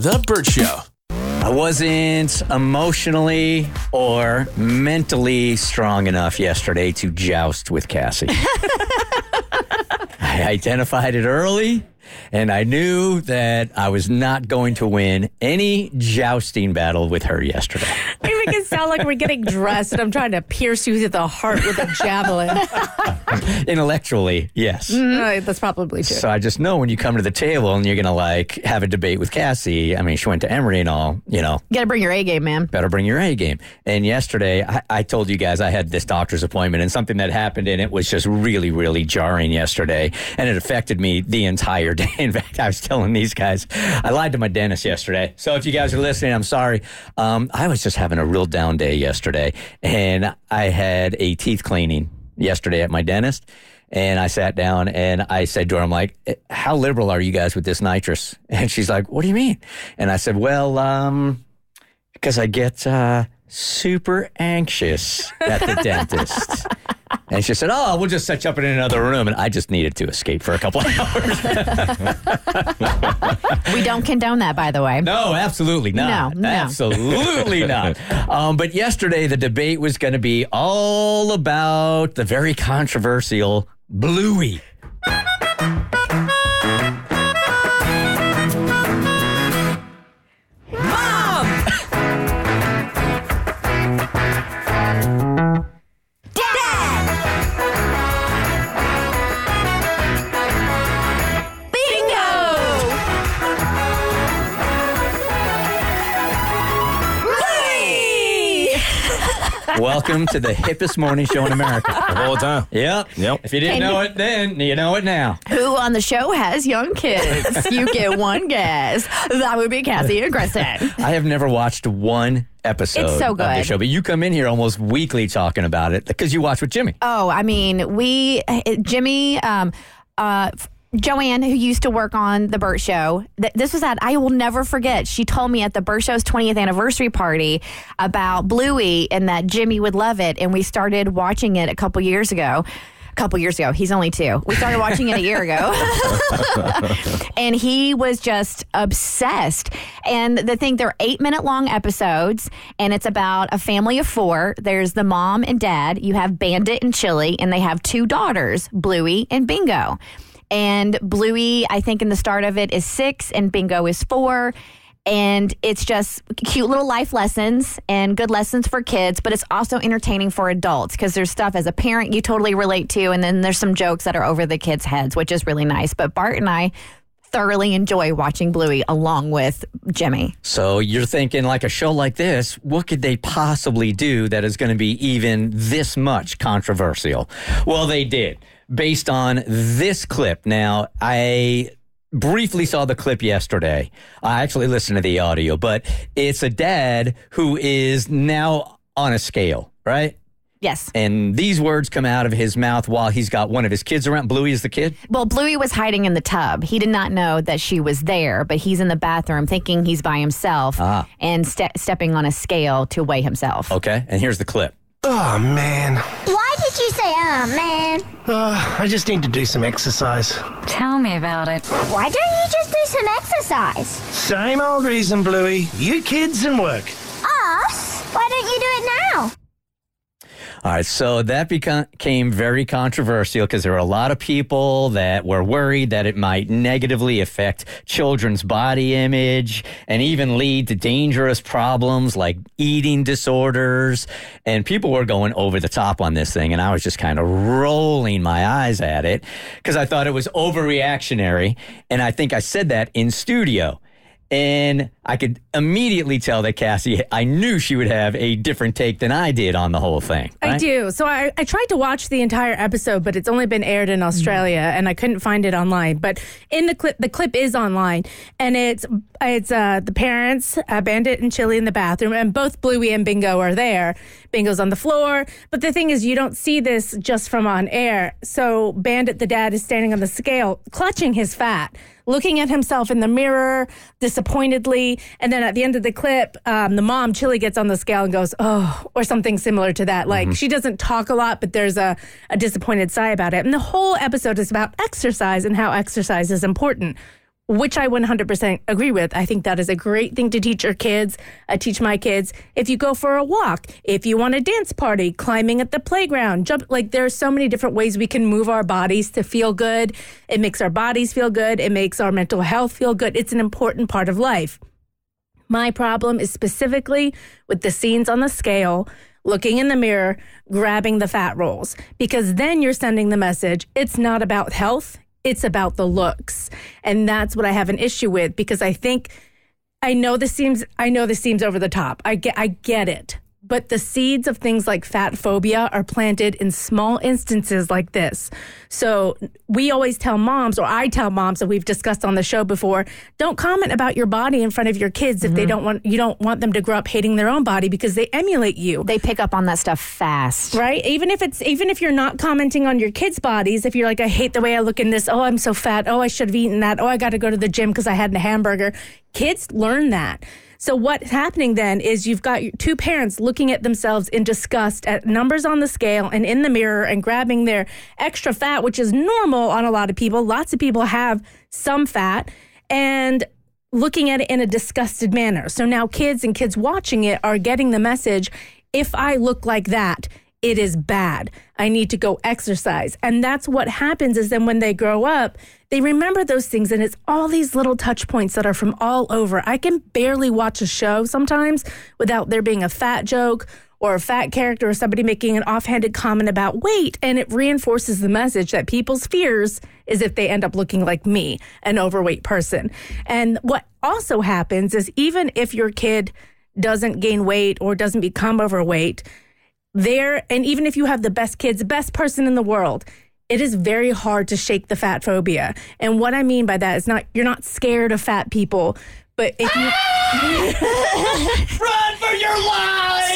The Burt Show. I wasn't emotionally or mentally strong enough yesterday to joust with Cassie. I identified it early and I knew that I was not going to win any jousting battle with her yesterday. You make it sound like we're getting dressed and I'm trying to pierce you through the heart with a javelin. Intellectually, yes. Uh, that's probably true. So I just know when you come to the table and you're going to like have a debate with Cassie. I mean, she went to Emory and all, you know, you got to bring your A game, man. better bring your A game. And yesterday, I, I told you guys I had this doctor's appointment, and something that happened in it was just really, really jarring yesterday, and it affected me the entire day. In fact, I was telling these guys, I lied to my dentist yesterday. So if you guys are listening, I'm sorry. Um, I was just having a real down day yesterday, and I had a teeth cleaning yesterday at my dentist. And I sat down and I said to her, I'm like, "Eh, how liberal are you guys with this nitrous? And she's like, what do you mean? And I said, well, um, because I get uh, super anxious at the dentist. And she said, "Oh, we'll just set you up in another room." And I just needed to escape for a couple of hours. We don't condone that, by the way. no, absolutely not. No, no. Absolutely not. Um, but yesterday, the debate was going to be all about the very controversial Bluey. Welcome to the hippest morning show in America. All the time. Yep. Yep. If you didn't Can know you- it then, you know it now. Who on the show has young kids? you get one guess. That would be Cassie and Kristen. I have never watched one episode It's so of the good. show, but you come in here almost weekly talking about it because you watch with Jimmy. Oh, I mean, we, Jimmy, um, uh, Joanne, who used to work on the Burt Show, th- this was that I will never forget. She told me at the Burt Show's 20th anniversary party about Bluey and that Jimmy would love it. And we started watching it a couple years ago. A couple years ago. He's only two. We started watching it a year ago. and he was just obsessed. And the thing, they're eight minute long episodes, and it's about a family of four. There's the mom and dad. You have Bandit and Chilli, and they have two daughters, Bluey and Bingo. And Bluey, I think in the start of it is six, and Bingo is four. And it's just cute little life lessons and good lessons for kids, but it's also entertaining for adults because there's stuff as a parent you totally relate to. And then there's some jokes that are over the kids' heads, which is really nice. But Bart and I thoroughly enjoy watching Bluey along with Jimmy. So you're thinking, like a show like this, what could they possibly do that is going to be even this much controversial? Well, they did, based on this clip. Now, I briefly saw the clip yesterday. I actually listened to the audio, but it's a dad who is now on a scale, right? Yes. And these words come out of his mouth while he's got one of his kids around. Bluey is the kid. Well, Bluey was hiding in the tub. He did not know that she was there, but he's in the bathroom thinking he's by himself Ah. and ste- stepping on a scale to weigh himself. Okay. And here's the clip. Oh man, Why did you say, oh man? uh, I just need to do some exercise. Tell me about it. Why don't you just do some exercise? Same old reason, Bluey. You kids and work. Us? Why don't you do it now? All right, so that became very controversial because there were a lot of people that were worried that it might negatively affect children's body image and even lead to dangerous problems like eating disorders. And people were going over the top on this thing, and I was just kind of rolling my eyes at it because I thought it was overreactionary. And I think I said that in studio. And I could immediately tell that Cassie, I knew she would have a different take than I did on the whole thing. I do. So I, I tried to watch the entire episode, but it's only been aired in Australia, and I couldn't find it online. But in the clip, the clip is online, and it's it's uh, the parents, uh, Bandit and Chilli in the bathroom, and both Bluey and Bingo are there. Bingo's on the floor, but the thing is, you don't see this just from on air. So Bandit, the dad, is standing on the scale, clutching his fat. Looking at himself in the mirror disappointedly. And then at the end of the clip, um, the mom, Chilli, gets on the scale and goes, oh, or something similar to that. Like she doesn't talk a lot, but there's a, a disappointed sigh about it. And the whole episode is about exercise and how exercise is important. Which I 100% agree with. I think that is a great thing to teach your kids. I teach my kids. If you go for a walk, if you want a dance party, climbing at the playground, jump, like there are so many different ways we can move our bodies to feel good. It makes our bodies feel good. It makes our mental health feel good. It's an important part of life. My problem is specifically with the scenes on the scale, looking in the mirror, grabbing the fat rolls, because then you're sending the message it's not about health, it's about the looks. And that's what I have an issue with because I think I know this seems I know this seems over the top. I get I get it. But the seeds of things like fat phobia are planted in small instances like this. So we always tell moms, or I tell moms that we've discussed on the show before, don't comment about your body in front of your kids if they mm-hmm. don't want you don't want them to grow up hating their own body because they emulate you. They pick up on that stuff fast. right? Even if it's even if you're not commenting on your kids bodies if you're like i hate the way i look in this. Oh i'm so fat. Oh i should have eaten that. Oh i got to go to the gym because i had a hamburger. Kids learn that so what's happening then is you've got two parents looking at themselves in disgust at numbers on the scale and in the mirror and grabbing their extra fat which is normal on a lot of people lots of people have some fat and looking at it in a disgusted manner. So now kids and kids watching it are getting the message if I look like that, it is bad. I need to go exercise. And that's what happens is then when they grow up, they remember those things and it's all these little touch points that are from all over. I can barely watch a show sometimes without there being a fat joke or a fat character or somebody making an offhanded comment about weight and it reinforces the message that people's fears is if they end up looking like me an overweight person and what also happens is even if your kid doesn't gain weight or doesn't become overweight there and even if you have the best kids best person in the world it is very hard to shake the fat phobia and what i mean by that is not you're not scared of fat people but if you Run for your life!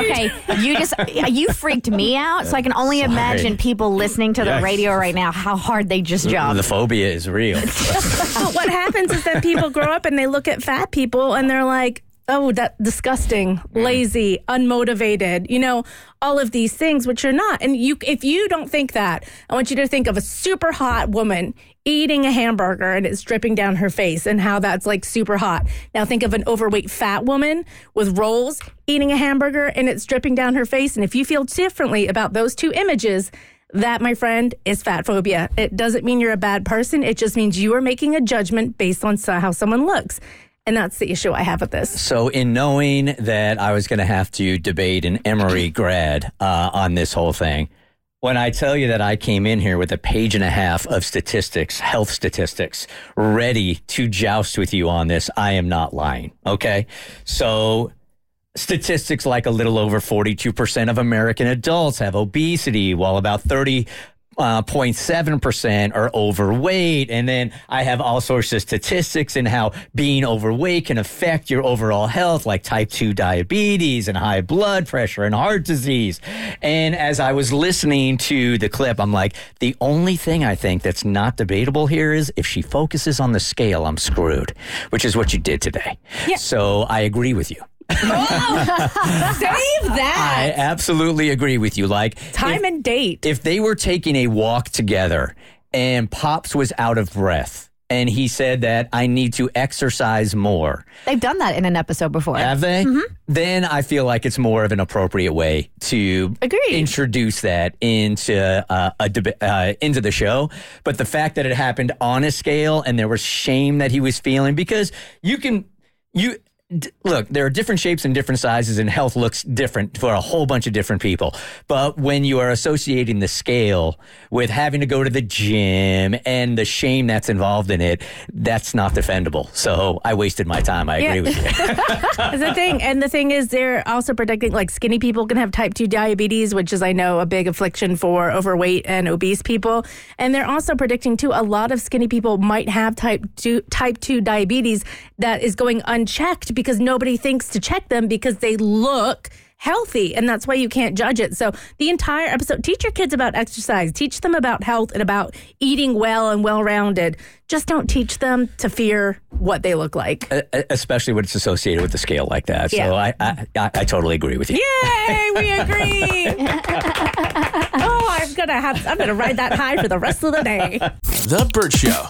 Okay, you just you freaked me out, so I can only imagine people listening to the Yes. radio right now how hard they just jumped. The phobia is real. But what happens is that people grow up and they look at fat people and they're like, oh, that disgusting, mm. lazy, unmotivated, you know, all of these things, which are not. And you, if you don't think that, I want you to think of a super hot woman eating a hamburger and it's dripping down her face and how that's like super hot. Now think of an overweight fat woman with rolls eating a hamburger and it's dripping down her face. And if you feel differently about those two images, that, my friend, is fat phobia. It doesn't mean you're a bad person. It just means you are making a judgment based on how someone looks. And that's the issue I have with this. So, in knowing that I was going to have to debate an Emory grad uh, on this whole thing, when I tell you that I came in here with a page and a half of statistics, health statistics, ready to joust with you on this, I am not lying. Okay. So, statistics like a little over 42% of American adults have obesity, while about 30 uh, 0.7% are overweight. And then I have all sorts of statistics and how being overweight can affect your overall health, like type 2 diabetes and high blood pressure and heart disease. And as I was listening to the clip, I'm like, the only thing I think that's not debatable here is if she focuses on the scale, I'm screwed, which is what you did today. So I agree with you. Save that I absolutely agree with you. Like, time and date. if they were taking a walk together and Pops was out of breath and he said that I need to exercise more, They've done that in an episode before. have they? Then I feel like it's more of an appropriate way to Agreed. introduce that into uh, a deba- uh, into the show. But the fact that it happened on a scale and there was shame that he was feeling because you can you. D- Look, there are different shapes and different sizes, and health looks different for a whole bunch of different people. But when you are associating the scale with having to go to the gym and the shame that's involved in it, that's not defendable. So I wasted my time. I agree Yeah. with you. That's the thing. And the thing is, they're also predicting like skinny people can have type 2 diabetes, which is, I know, a big affliction for overweight and obese people. And they're also predicting, too, a lot of skinny people might have type 2, type 2 diabetes that is going unchecked because nobody thinks to check them because they look healthy and that's why you can't judge it so the entire episode teach your kids about exercise teach them about health and about eating well and well-rounded just don't teach them to fear what they look like especially when it's associated with the scale like that. So Yeah. I, I, I, I totally agree with you. Yay, we agree. oh, I'm gonna have I'm gonna ride that high for the rest of the day. The Burt Show.